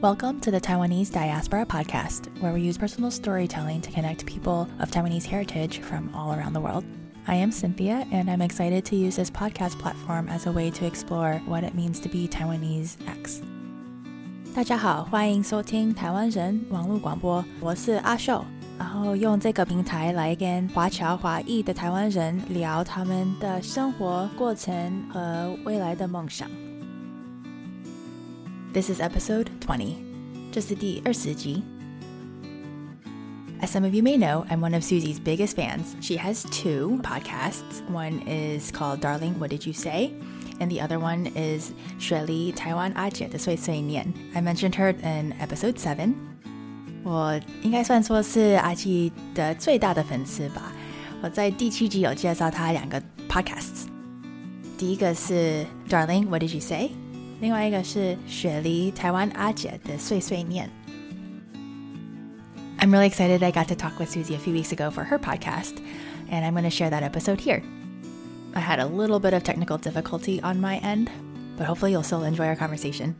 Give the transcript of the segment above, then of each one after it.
Welcome to the Taiwanese Diaspora Podcast, where we use personal storytelling to connect people of Taiwanese heritage from all around the world. I am Cynthia, and I'm excited to use this podcast platform as a way to explore what it means to be Taiwanese X. 大家好，欢迎收听台湾人网络广播，我是阿秀。然后用这个平台来跟华侨华裔的台湾人聊他们的生活过程和未来的梦想。 This is episode twenty，这是第二十集。As some of you may know, I'm one of Susie's biggest fans. She has two podcasts. One is called Darling, What Did You Say? And the other one is 雪梨台湾阿姐的碎碎念. I mentioned her in episode 7. 我应该算说是阿纪的最大的粉丝吧。我在第七集有介绍她两个 podcasts，第一个是 Darling What Did You Say， 另外一个是雪梨台湾阿姐的碎碎念。I'm really excited I got to talk with Susie a few weeks ago for her podcast, and I'm going to share that episode here. I had a little bit of technical difficulty on my end, but hopefully you'll still enjoy our conversation.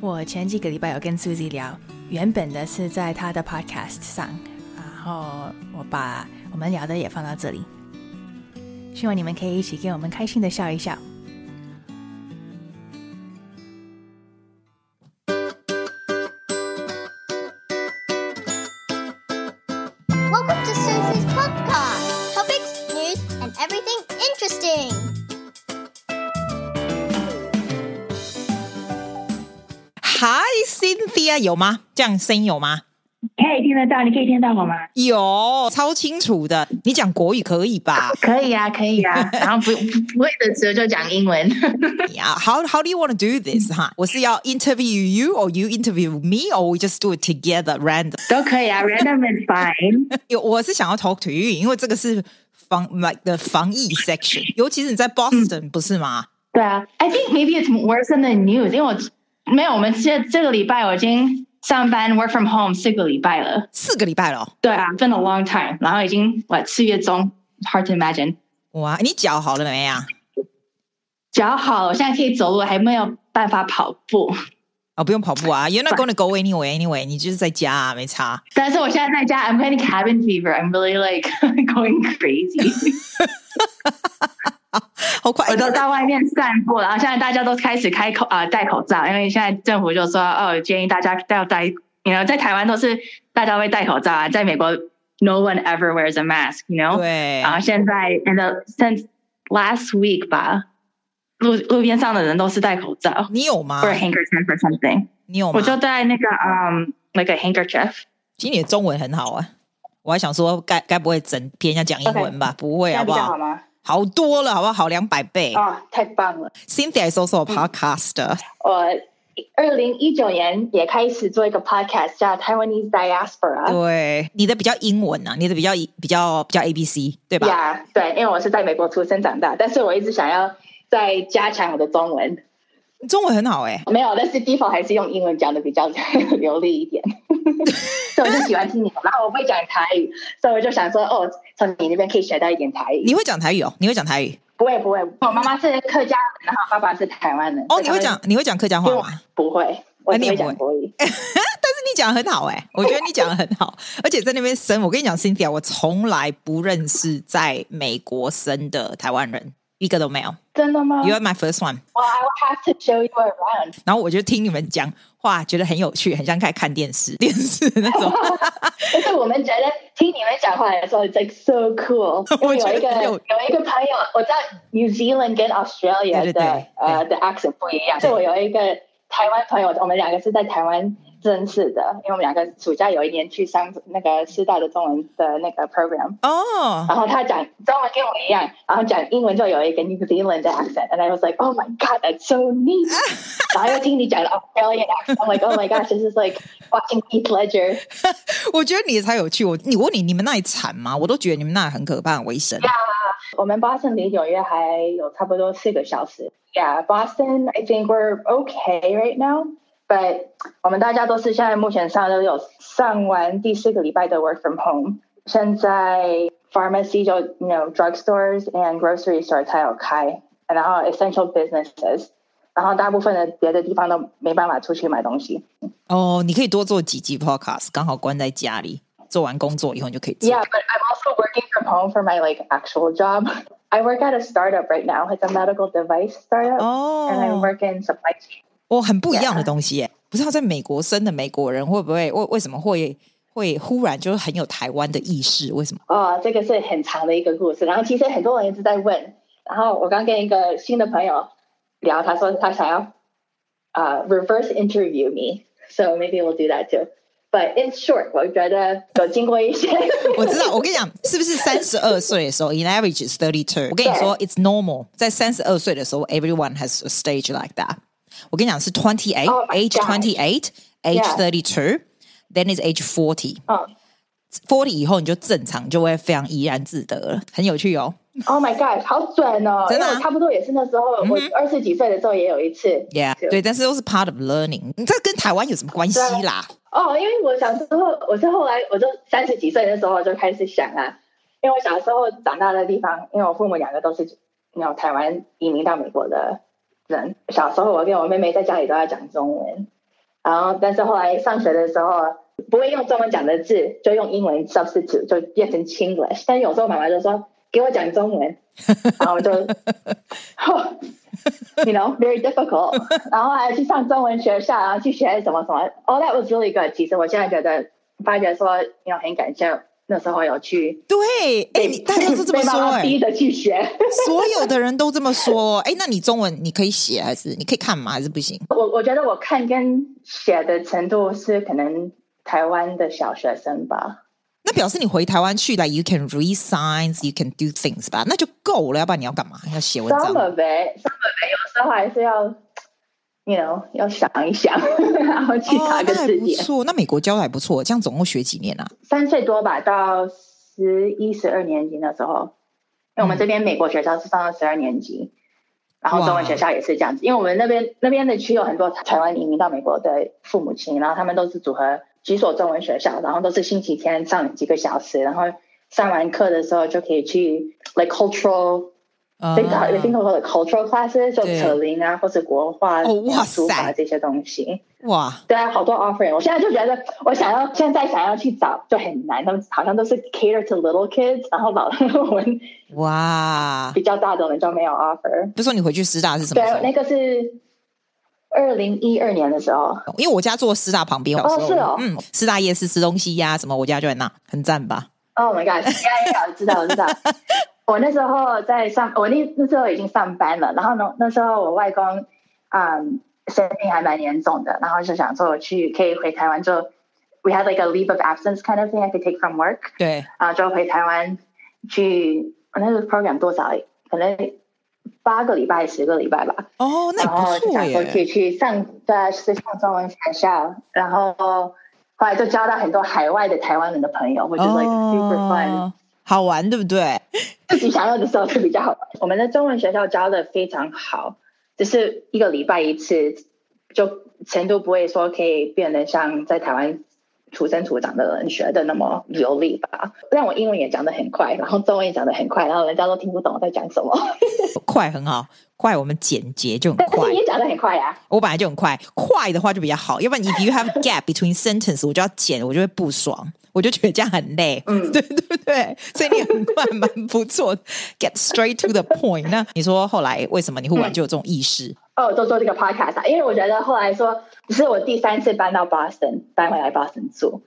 我前几个礼拜有跟 Susie 聊，原本的是在她的 podcast 上，然后我把我们聊的也放到这里，希望你们可以一起跟我们开心的笑一笑。 有吗？这样声音有吗？可以听得到，你可以听到我吗？有，超清楚的。你讲国语可以吧？可以啊，可以啊。然后不不不会的时候就讲英文。yeah, how how do you want to do this？哈，我是要 interview you or you interview me or we just do it together random？都可以啊，random is fine。有，我是想要 talk to you，因为这个是防 like 的防疫 section，尤其是你在 Boston、不是吗？对啊，I think maybe it's worse than the news，因为我没有，我们这这个礼拜我已经上班 work from home 四个礼拜了。四个礼拜了哦，对啊，been a long time，然后已经我四月中，hard to imagine。哇，你脚好了没啊？脚好了，我现在可以走路，还没有办法跑步。哦，不用跑步啊，You're not going to go anywhere anyway，你就是在家啊，没差。但是我现在在家，I'm getting cabin fever，I'm really like going crazy。好快，我都在外面散步，然后现在大家都开始开口啊、戴口罩，因为现在政府就说哦，建议大家都要戴。You know，在台湾都是大家会戴口罩啊，在美国，no one ever wears a mask，you know。对然后现在，and the, since last week 吧，路路边上的人都是戴口罩你有吗？，or a handkerchief or something。你有吗？我就戴那个嗯、like a handkerchief。其实你的中文很好啊，我还想说该该不会整篇要讲英文吧不会好不好？吗？好多了，好不好？好两百倍。哦，太棒了！Cynthia is also a podcaster，、我二零一九年也开始做一个 podcast 叫 Taiwanese Diaspora。对，你的比较英文啊，你的比较比较比较 A B C，对吧呀对，因为我是在美国出生长大，但是我一直想要再加强我的中文。中文很好哎、没有，但是 default 还是用英文讲的比较流利一点。所以我就喜欢听你，然后我会讲台语，所以我就想说，哦，从你那边可以学到一点台语。你会讲台语哦？你会讲台语不会不会，我妈妈是客家人，然后爸爸是台湾人。哦？你会讲你会讲客家话吗？不会，我也不会讲国语。但是你讲得很好哎、我觉得你讲的很好，而且在那边生，我跟你讲，Cynthia，我从来不认识在美国生的台湾人，一个都没有。真的吗 You are my first one。？Well, I will have to show you around. 然后我就听你们讲话，觉得很有趣，很像在看电视，电视那种。但是我们觉得听你们讲话的时候，it's like so cool。因为有一个我觉得有有一个朋友，我知道 New Zealand 跟 Australia 的对对对呃的 accent 不一样。所以我有一个台湾朋友，我们两个是在台湾认识的，因为我们两个暑假有一年去上那个师大的中文的那个 program。哦，然后他讲中文跟我一样，然后讲英文就有一个 New Zealand 的 accent，and I was like, oh my god, that's so neat。然后又听你讲的 Australian accent，I'm like, oh my gosh, this is like watching Heath Ledger。我觉得你才有趣。我你问你，你们那里惨吗？我都觉得你们那里很可怕，很危险。Yeah，我们 Boston 离纽约还有差不多四个小时。Yeah, Boston, I think we're okay right now. But 我们大家都是现在目前上都有上完第四个礼拜的 work from home。现在 pharmacy 就 you know drugstores and grocery stores 才有开，然后 essential businesses 然后大部分的别的地方都没办法出去买东西。哦，你可以多做几集 podcast，刚好关在家里，做完工作以后你就可以做。 Yeah, but I'm also working from home for my like actual job. I work at a startup right now. It's a medical device startup, and I 哦， work in supply chain. 哦，很不一样的东西耶！不知道在美国生的美国人会不会为为什么会会忽然就是很有台湾的意识？为什么？哦，这个是很长的一个故事。然后其实很多人一直在问。然后我刚跟一个新的朋友聊，他说他想要呃 reverse interview me, so maybe we'll do that too. But in short，我觉得有经过一些我知道，我跟你讲，是不是三十二岁的时候，in average is thirty two？我跟你说，it's normal，在三十二岁的时候，everyone has a stage like that。我跟你讲是 twenty eight Oh my age gosh. twenty eight age Yeah. thirty two then is age forty 嗯 forty 以后你就正常就会非常怡然自得了，很有趣哦。，Oh my God，好准哦！真的差不多也是那时候，我二十几岁的时候也有一次。Yeah，对，但是都是 part of learning。这跟台湾有什么关系啦？哦，因为我小时候，我是后来我就三十几岁的时候就开始想啊，因为我小时候长大的地方，因为我父母两个都是那种台湾移民到美国的人。小时候我跟我妹妹在家里都要讲中文，然后但是后来上学的时候不会用中文讲的字，就用英文 substitute 就变成 Chinglish。但有时候妈妈就说给我讲中文，然后我就。you know, very difficult. 然后还去上中文学校，然后去学什么什么。Oh, that was really good. 其实我现在觉得，发觉说，你有很感谢那时候有去对，哎，你大家都这么 说哎、妈逼着去学。所有的人都这么说。哎，那你中文你可以写还是你可以看吗？还是不行？我我觉得我看跟写的程度是可能台湾的小学生吧。那表示你回台湾去了，you can read signs, you can do things 吧，那就够了。要不然你要干嘛？要写文 Some 章？of it, some of it，有时候还是要，you know，要想一想，然后去哦查，个那还字典。不错。那美国教的还不错，这样总共学几年啊？三岁多吧，到十一、十二年级的时候，因为我们这边美国学校是上到十二年级，然后中文学校也是这样子。因为我们那边那边的区有很多台湾移民到美国的父母亲，然后他们都是组合几所中文学校，然后都是星期天上几个小时，然后上完课的时候就可以去 like cultural。啊这个 I think called cultural classes，就扯铃啊，或者国画、哦哇书法塞这些东西。哇，对啊，好多 offering。我现在就觉得，我想要现在想要去找就很难，他们好像都是 cater to little kids，然后老我们哇！比较大的人就没有 offer。就说你回去师大是什么对？，那个是二零一二年的时候。因为我家住师大旁边，哦是哦嗯，师大夜市吃东西呀、什么，我家就在那，很赞吧？Oh my god！呀呀，我知道，我知道。我那时候在上，我那那时候已经上班了，然后呢，那时候我外公嗯生病还蛮严重的，然后就想说我去可以回台湾就，we had like a leave of absence kind of thing I could take from work。对，然后就回台湾去，那个 program 多少？可能八个礼拜、十个礼拜吧。哦，那然后就想说去耶。去上，对啊，是上中文学校，然后后来就交到很多海外的台湾人的朋友，我觉得 like super fun。哦，好玩，对不对？自己想要的时候就比较好玩。我们的中文学校教的非常好，只是一个礼拜一次，就程度不会说可以变得像在台湾土生土长的人学的那么流利吧。但我英文也讲得很快，然后中文也讲得很快，然后人家都听不懂我在讲什么，快很好，快我们简洁就很快你。也讲得很快啊。我本来就很快，快的话就比较好，要不然 if you have a gap between sentence，我就要剪，我就会不爽，我就觉得这样很累，嗯。对对对，所以你很快，蛮不错，get straight to the point。那你说后来为什么你忽然就有这种意识？哦，就做这个 podcast 啊，因为我觉得后来说，只是我第三次搬到 Boston，搬回来 Boston 住，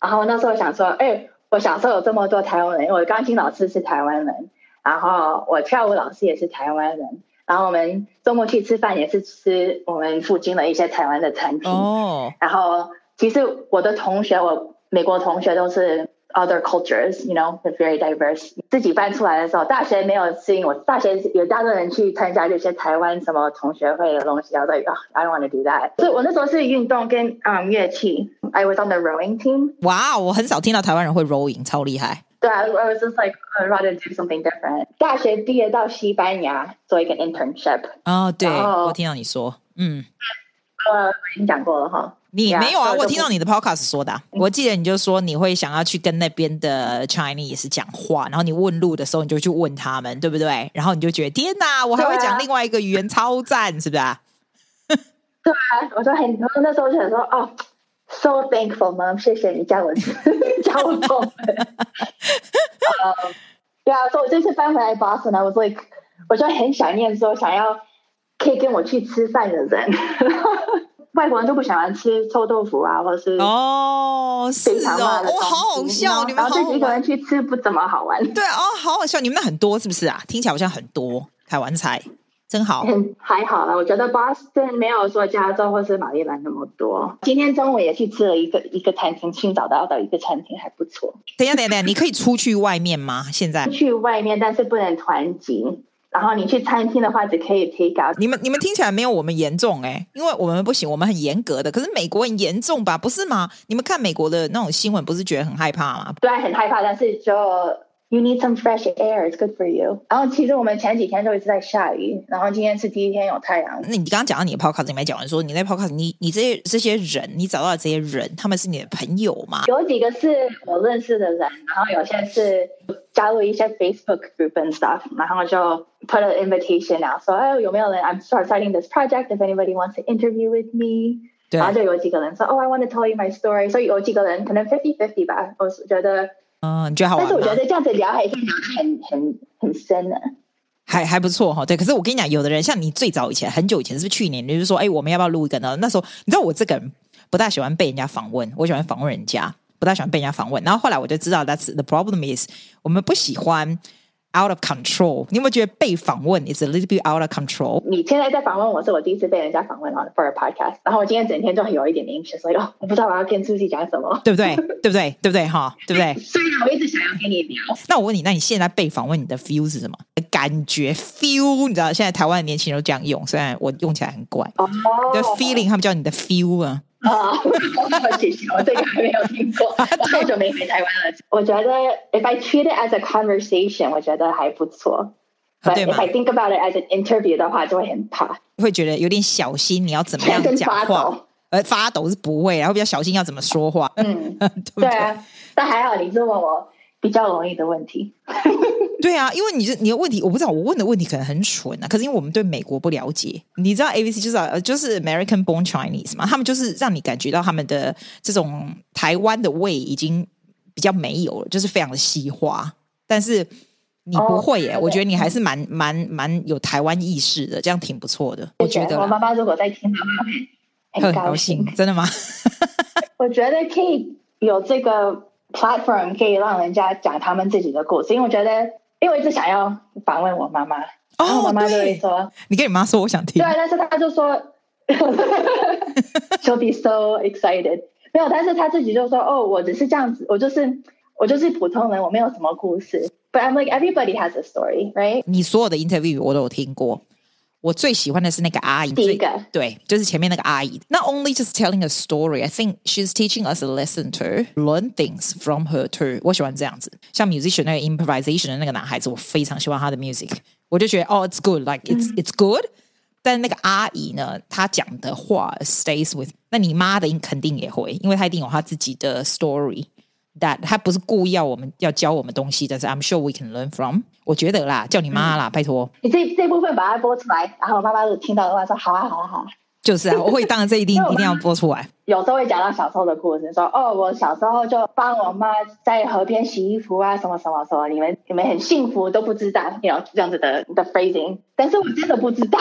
然后那时候想说，哎，我小时候有这么多台湾人，我的钢琴老师是台湾人，然后我跳舞老师也是台湾人，然后我们周末去吃饭也是吃我们附近的一些台湾的餐厅，哦，然后其实我的同学，我美国同学都是 other cultures，you know，they're very diverse。自己搬出来的时候，大学没有适应我，大学有大多人去参加这些台湾什么同学会的东西，我说啊，I don't want to do that。所以我那时候是运动跟嗯乐器，I was on the rowing team。哇，我很少听到台湾人会 rowing，超厉害。对啊，I was just like I'd rather do something different。大学毕业到西班牙做一个 internship，哦，对，然后我听到你说，嗯， 呃，我已经讲过了哈。你没有啊？我听到你的 podcast 说的啊、我记得你就说你会想要去跟那边的 Chinese 讲话，然后你问路的时候你就去问他们，对不对？然后你就觉得天哪，我还会讲另外一个语言，超赞，是不是啊？对啊，我说很，我那时候就想说，哦，so thankful mom，谢谢你叫我 叫我做。呃，对啊，所以我这次搬回来 Boston 呢，我所以我就很想念说想要可以跟我去吃饭的人。外国人都不喜欢吃臭豆腐啊，或者是哦，是非常辣哦，的哇，好好笑，你们然后好好自己一个人去吃不怎么好玩。对哦，好好笑，你们那很多是不是啊？听起来好像很多台湾菜，真好。嗯，还好啦，我觉得 Boston 没有说加州或是马里兰那么多。今天中午也去吃了一个一个餐厅，青岛的的一个餐厅还不错。等一下，等一下，等一下，你可以出去外面吗？现在去外面，但是不能团集。然后你去餐厅的话，只可以 take out。你们你们听起来没有我们严重哎、因为我们不行，我们很严格的。可是美国很严重吧？不是吗？你们看美国的那种新闻，不是觉得很害怕吗？虽然很害怕，但是就 you need some fresh air, it's good for you。然后其实我们前几天都一直在下雨，然后今天是第一天有太阳。那你刚刚讲到你的 podcast 里面讲完说，你在 podcast 你你这些这些人，你找到的这些人，他们是你的朋友吗？有几个是我认识的人，然后有些是加入一些 Facebook group and stuff，然后就 put an invitation out，说哎有没有人 I'm start starting this project if anybody wants to interview with me，对然后就有几个人说哦 I want to tell you my story，所以有几个人可能 fifty fifty 吧，我是觉得， 嗯，你觉得好玩吗？但是我觉得这样子聊还是聊很很很深的。还还不错哈，对。可是我跟你讲，有的人像你最早以前，很久以前，是不是去年你就说，哎，我们要不要录一个呢？那时候你知道我这个人不大喜欢被人家访问，我喜欢访问人家，不大喜欢被人家访问。然后后来我就知道，that's the problem is 我们不喜欢 out of control。你有没有觉得被访问 is a little bit out of control？你现在在访问我，是我第一次被人家访问 on for a podcast，然后我今天整天就有一点 anxious，所以哦，我不知道我要跟 Susie 讲什么。对不对？对不对？对不对？哈，对不对？虽然我一直想要跟你聊，那我问你，那你现在被访问，你的 feel 是什么？感觉 feel，你知道现在台湾的年轻人都这样用，虽然我用起来很怪。the feeling，他们叫你的 feel 啊。啊，谢谢，我这个还没有听过，我太久没回台湾了。我觉得 if I treat it as a conversation，我觉得还不错。对 if I think about it as an interview 的话，就会很怕，会觉得有点小心，你要怎么样跟讲话发抖。呃，发抖是不会，然后比较小心要怎么说话，嗯，对对？对啊，但还好你是问我比较容易的问题。对啊，因为你是你的问题，我不知道我问的问题可能很蠢啊，可是因为我们对美国不了解，你知道 A B C 就是呃就是 American born Chinese 嘛，他们就是让你感觉到他们的这种台湾的味已经比较没有了，就是非常的西化，但是。你不会耶哦我觉得你还是蛮蛮蛮有台湾意识的，这样挺不错的。我觉得我妈妈如果在听的话，会很很高兴。，真的吗？我觉得可以有这个 platform 可以让人家讲他们自己的故事，因为我觉得，因为我一直想要访问我妈妈，然后我妈妈就会说，你跟你妈说，我想听对，。但是她就说，she'll be so excited，没有，但是她自己就说，哦，我只是这样子，我就是我就是普通人，我没有什么故事，but I'm like everybody has a story，right？你所有的 interview 我都有听过。我最喜欢的是那个阿姨，第一个最对，就是前面那个阿姨。Not only just telling a story, I think she's teaching us a lesson to learn things from her too. 我喜欢这样子，像 musician 那个 improvisation 的那个男孩子，我非常喜欢他的 music，我就觉得哦、oh,，it's good, like it's、it's good。但那个阿姨呢，她讲的话 stays with，那你妈的肯定也会，因为她一定有她自己的 story。 That 他不是故意要我们要教我们东西，但是 I'm sure we can learn from。我觉得啦，叫你妈啦，拜托。你这这部分把它播出来，然后我妈妈如果听到的话说，好啊好啊好啊。就是啊，我会当然这一定一定要播出来。有时候会讲到小时候的故事，说哦，我小时候就帮我妈在河边洗衣服啊，什么什么什么，你们你们很幸福都不知道，有这样子的的 phrasing，但是我真的不知道，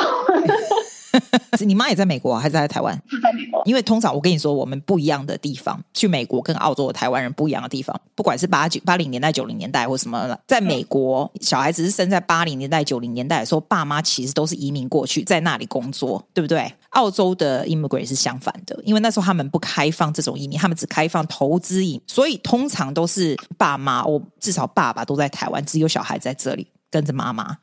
你妈也在美国、啊、还是在台湾？是在美国。因为通常我跟你说，我们不一样的地方，去美国跟澳洲的台湾人不一样的地方，不管是八九八零年代、九零年代或什么，在美国小孩子是生在八零年代、九零年代的时候，爸妈其实都是移民过去，在那里工作，对不对？澳洲的 immigrant 是相反的，因为那时候他们不开放这种移民，他们只开放投资移民，所以通常都是爸妈，我至少爸爸都在台湾，只有小孩在这里跟着妈妈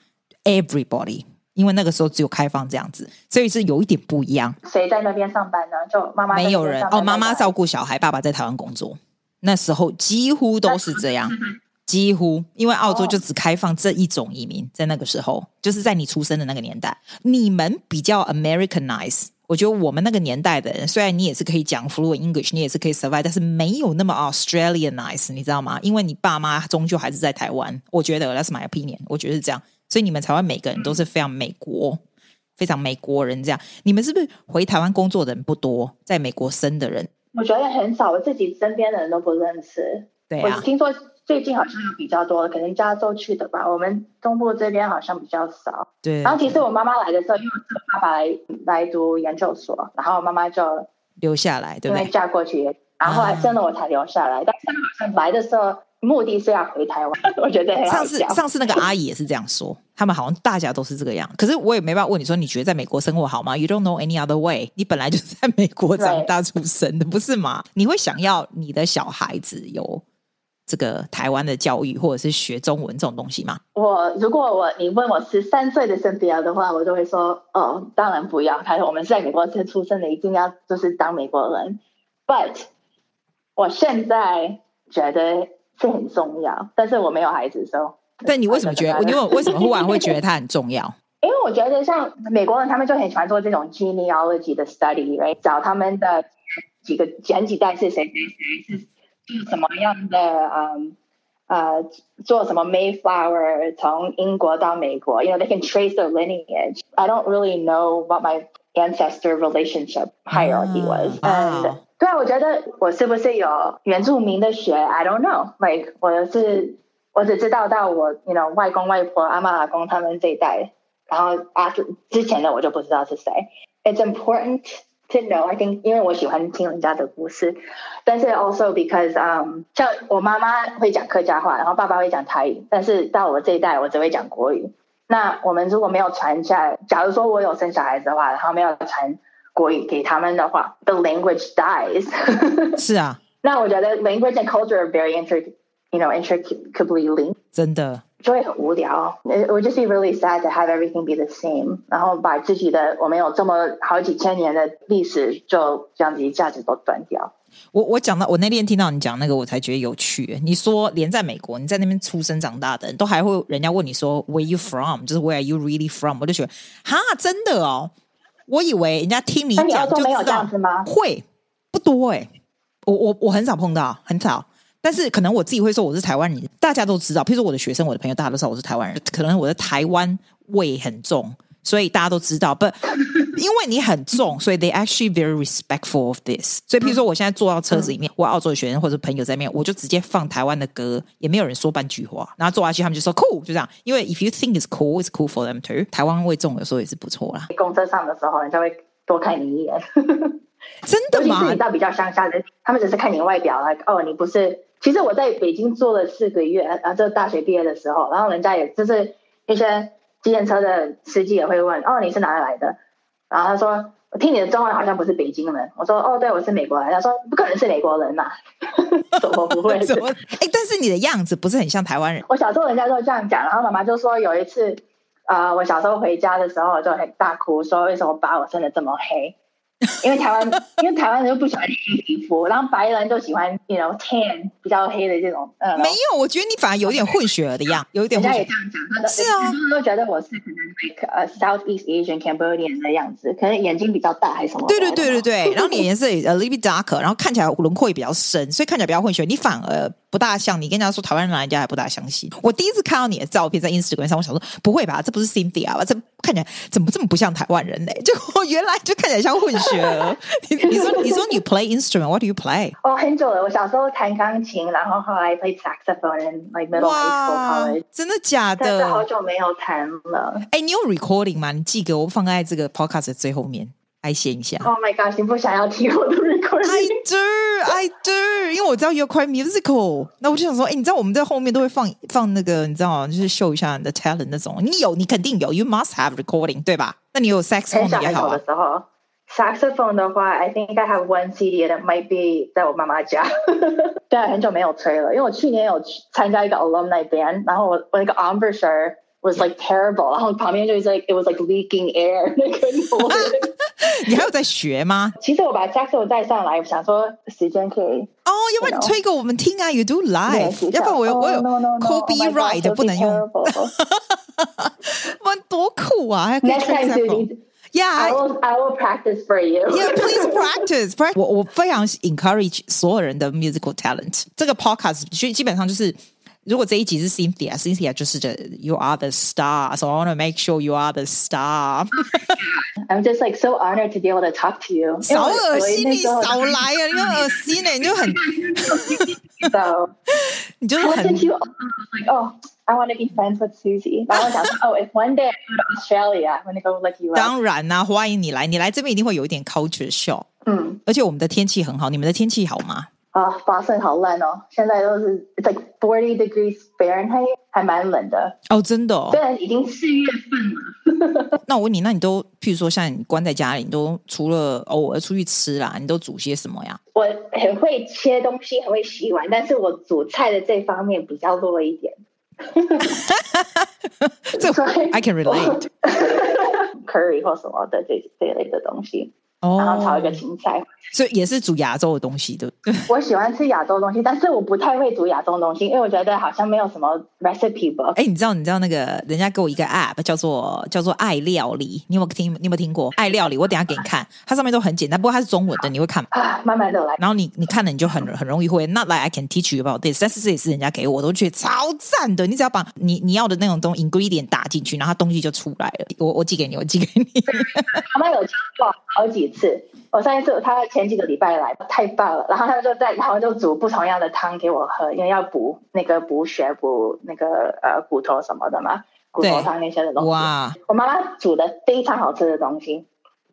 ，everybody。因为那个时候只有开放这样子，所以是有一点不一样。谁在那边上班呢？就妈妈没有人哦，妈妈照顾小孩，爸爸在台湾工作。那时候几乎都是这样，几乎因为澳洲就只开放这一种移民，在那个时候，就是在你出生的那个年代，你们比较 Americanize。我觉得我们那个年代的人，虽然你也是可以讲 fluent English，你也是可以 survive，但是没有那么 Australianize，你知道吗？因为你爸妈终究还是在台湾。我觉得 that's my opinion，我觉得是这样，所以你们台湾每个人都是非常美国非常美国人这样。你们是不是回台湾工作的人不多？在美国生的人，我觉得很少，我自己身边的人都不认识。对啊，我听说最近好像有比较多，可能加州去的吧。我们东部这边好像比较少。对。然后其实我妈妈来的时候，因为我爸爸来来读研究所，然后我妈妈就留下来，对不对？嫁过去，然后还真的我才留下来。但是好像来的时候。目的是要回台湾，我觉得上次上次那个阿姨也是这样说，他们好像大家都是这个样。可是我也没办法问你说，你觉得在美国生活好吗？You don't know any other way。你本来就是在美国长大出生的，不是吗？你会想要你的小孩子有这个台湾的教育，或者是学中文这种东西吗？我如果我你问我十三岁的圣比亚的话，我就会说哦，当然不要。他说我们是在美国生出生的，一定要就是当美国人。But 我现在觉得。这很重要，但是我没有孩子，所以。但你为什么觉得？你为为什么忽然会觉得它很重要？因为我觉得像美国人，他们就很喜欢做这种 genealogy 的 study，找他们的几个前几代是谁谁谁是是什么样的，嗯呃，做什么 Mayflower 从英国到美国，you know they can trace their lineage. I don't really know what my ancestor relationship hierarchy was, and 对啊，我觉得我是不是有原住民的血？I don't know. Like 我是我只知道到我，you know，外公外婆、阿妈阿公他们这一代，然后 after 之前的我就不知道是谁。It's important to know. I think 因为我喜欢听人家的故事，但是 also because um 像我妈妈会讲客家话，然后爸爸会讲台语，但是到我这一代我只会讲国语。那我们如果没有传下，假如说我有生小孩子的话，然后没有传。国语给他们的话，the language dies。是啊，那我觉得 language and culture are very intric, you know, intricately linked。真的就会很无聊。It would just be really sad to have everything be the same，然后把自己的我们有这么好几千年的历史，就这样子一下子都断掉。我我讲到我那天听到你讲那个，我才觉得有趣。你说连在美国，你在那边出生长大的人都还会人家问你说 Where you from？就是 Where are you really from？我就觉得哈，真的哦。我以为人家听你讲就知道，会不多哎，我我我很少碰到，很少。但是可能我自己会说我是台湾人，大家都知道。譬如说我的学生、我的朋友，大家都知道我是台湾人。可能我的台湾味很重。所以大家都知道，不，因为你很重，所以 they actually very respectful of this。所以，譬如说，我现在坐到车子里面，我澳洲的学生或者朋友在面，我就直接放台湾的歌，也没有人说半句话。然后坐下去，他们就说 cool，就这样。因为 if you think it's cool, it's cool for them too。台湾味重，有时候也是不错啦。公车上的时候，人家会多看你一眼。真的吗？你到比较乡下的，他们只是看你外表，like 哦，你不是。其实我在北京做了四个月，然后就大学毕业的时候，然后人家也就是一些。机电车的司机也会问：“哦，你是哪里来的？”然后他说：“我听你的中文好像不是北京人。”我说：“哦，对，我是美国人。”他说：“不可能是美国人呐，怎么不会？怎么？哎，但是你的样子不是很像台湾人。我小时候人家都这样讲，然后妈妈就说有一次，啊，我小时候回家的时候就很大哭，说为什么把我生的这么黑。因为台湾，因为台湾人就不喜欢黑皮肤，然后白人就喜欢，you know tan 比较黑的这种。呃，没有，我觉得你反而有点混血儿的样，有一点。人家也这样讲，他的是啊，很多人都觉得我是可能 like 呃 Southeast Asian Cambodian 的样子，可能眼睛比较大还是什么。对对对对对，然后你颜色也 a little bit darker，然后看起来轮廓也比较深，所以看起来比较混血。你反而。不大像你跟人家说台湾人来家还不大相信。我第一次看到你的照片在 Instagram 上，我想说不会吧，这不是 Cynthia 吧？这看起来怎么这么不像台湾人呢？就我原来就看起来像混血 儿。你你说你说你 play instrument，what do you play？哦，很久了。我小时候弹钢琴，然后后来 play saxophone，like middle high school college。真的假的？但是好久没有弹了。哎，你有 recording 吗？你寄给我，放在这个 podcast 的最后面。来写一下。Oh my god！你不想要听我的 recording？I do，I do，因为我知道 you're quite musical。那我就想说，哎，你知道我们在后面都会放放那个，你知道吗？就是秀一下你的 talent 那种。你有，你肯定有。You must have recording，对吧？那你有 saxophone 也好啊。 saxophone 的话，I think I have one CD that might be 在我妈妈家。对，很久没有吹了，因为我去年有参加一个 alumni band，然后我我那个 embouchure was like terrible，然后旁边就是 like it was like leaking air 那个你还有在学吗？其实我把 saxophone 带上来，想说时间可以。哦，要不然你吹给我们听啊？You do live？要不然我有我有 copyright 不能用。哇，多酷啊！还可以 Yeah, I will. I will practice for you. Yeah, please practice. 我我非常 encourage 所有人的 musical talent。这个 podcast 基基本上就是 如果这一集是 Cynthia，Cynthia 就是这 You are the star，so I want to make sure you are the star。 I'm just like so honored to be able to talk to you. 少恶心，你因为我少来啊！你很恶心呢、你就很， So 你就是 I 很 listened to you. I was like, oh, I want to be friends with Susie. 然后我想说 oh, if one day I go to Australia, I'm gonna go look you up. 当然啦、欢迎你来，你来这边一定会有一点 culture shock。嗯，而且我们的天气很好，你们的天气好吗？啊，巴塞好烂哦，现在都是 it's like forty degrees Fahrenheit，还蛮冷的。哦，真的哦对。已经四月份了，那我问你，那你都譬如说像你关在家里，你都除了偶尔出去吃啦，你都煮些什么呀？我很会切东西，很会洗碗，但是我煮菜的这方面比较弱一点。这所以 I can relate。curry 或什么的这这一类的东西，哦然后炒一个青菜。所以也是煮亚洲的东西，对不对？我喜欢吃亚洲东西，但是我不太会煮亚洲东西，因为我觉得好像没有什么 recipe。哎，你知道你知道那个人家给我一个 app 叫做叫做爱料理，你有没有听？你有没有听过爱料理？我等下给你看，它上面都很简单，不过它是中文的，你会看吗？啊，慢慢的来。然后你你看了你就很很容易会，Not like I can teach you about this，但是这也是人家给我，我都觉得超赞的。你只要把你你要的那种东 ingredient 打进去，然后它东西就出来了。我我寄给你，我寄给你。他们有教过好几次。我上一次他前几个礼拜来，太棒了。然后他就在，然后就煮不同样的汤给我喝，因为要补那个补血、补那个呃骨头什么的嘛，骨头对汤那些的东西。哇我妈妈煮的非常好吃的东西。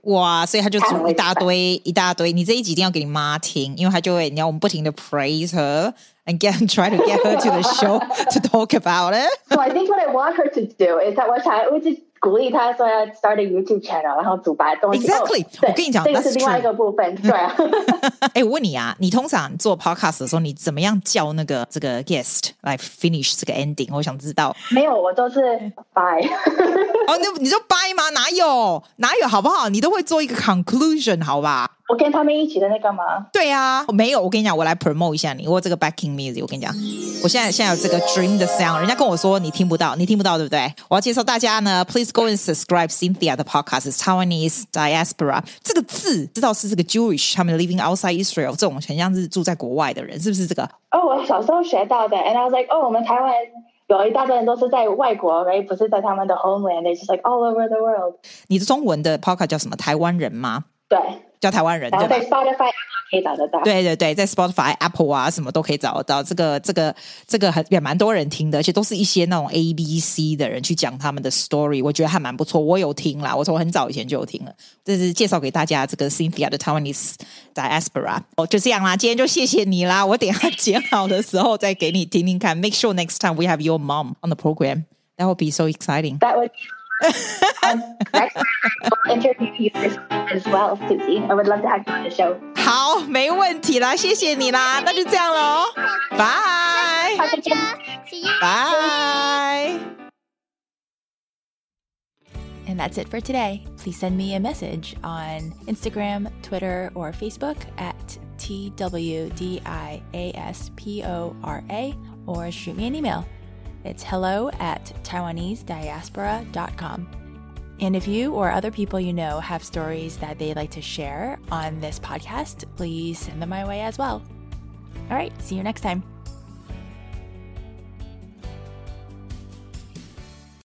哇，所以他就煮一大堆一大堆。你这一集一定要给你妈听，因为她就会，你要我们不停的 praise her and get try to get her to the show to talk about it。So I think what I want her to do is that 我想我一直鼓励他说要 start a YouTube channel，然后煮白东西。Exactly，我跟你讲这个是另外一个部分。对啊。哎，我问你啊，你通常做 podcast 的时候，你怎么样叫那个这个 guest 来 finish 这个 ending？我想知道。没有，我都是 bye。哦，那你就 bye 吗？哪有哪有，好不好？你都会做一个 conclusion，好吧？我跟他们一起的那个嘛？对啊，没有，我跟你讲，我来 promote 一下你，我这个 backing music，我跟你讲，我现在现在有这个 dream 的 sound，人家跟我说你听不到，你听不到，对不对？我要介绍大家呢，please go and subscribe Cynthia 的 podcast，is Taiwanese diaspora 这个字知道是这个 Jewish，他们 living outside Israel 这种很像是住在国外的人，是不是这个？哦，我小时候学到的，and I was like，哦，我们台湾有一大堆人都是在外国，right？不是在他们的 homeland，they just like all over the world。你的中文的 podcast 叫什么？台湾人吗？对，叫台湾人然对吧后在？Spotify 可以找得到。对对对，在 Spotify、Apple 啊什么都可以找得到。这个这个这个很也蛮多人听的，而且都是一些那种 A B C 的人去讲他们的 story，我觉得还蛮不错。我有听啦，我从很早以前就有听了。这是介绍给大家这个 Cynthia 的 Taiwanese diaspora。哦，就这样啦，今天就谢谢你啦。我等下剪好的时候再给你听听看。Make sure next time we have your mom on the program. That would be so exciting. That would um, next time I'll interview you as well, Susie. I would love to have you on the show. 好，没问题啦，谢谢你啦，那就这样喽，拜 Gotcha. See you. 拜。 And that's it for today. Please send me a message on Instagram, Twitter, or Facebook at TWDIASPORA or shoot me an email. it's hello at TaiwaneseDiaspora.com. And if you or other people you know have stories that they'd like to share on this podcast, please send them my way as well. All right, see you next time.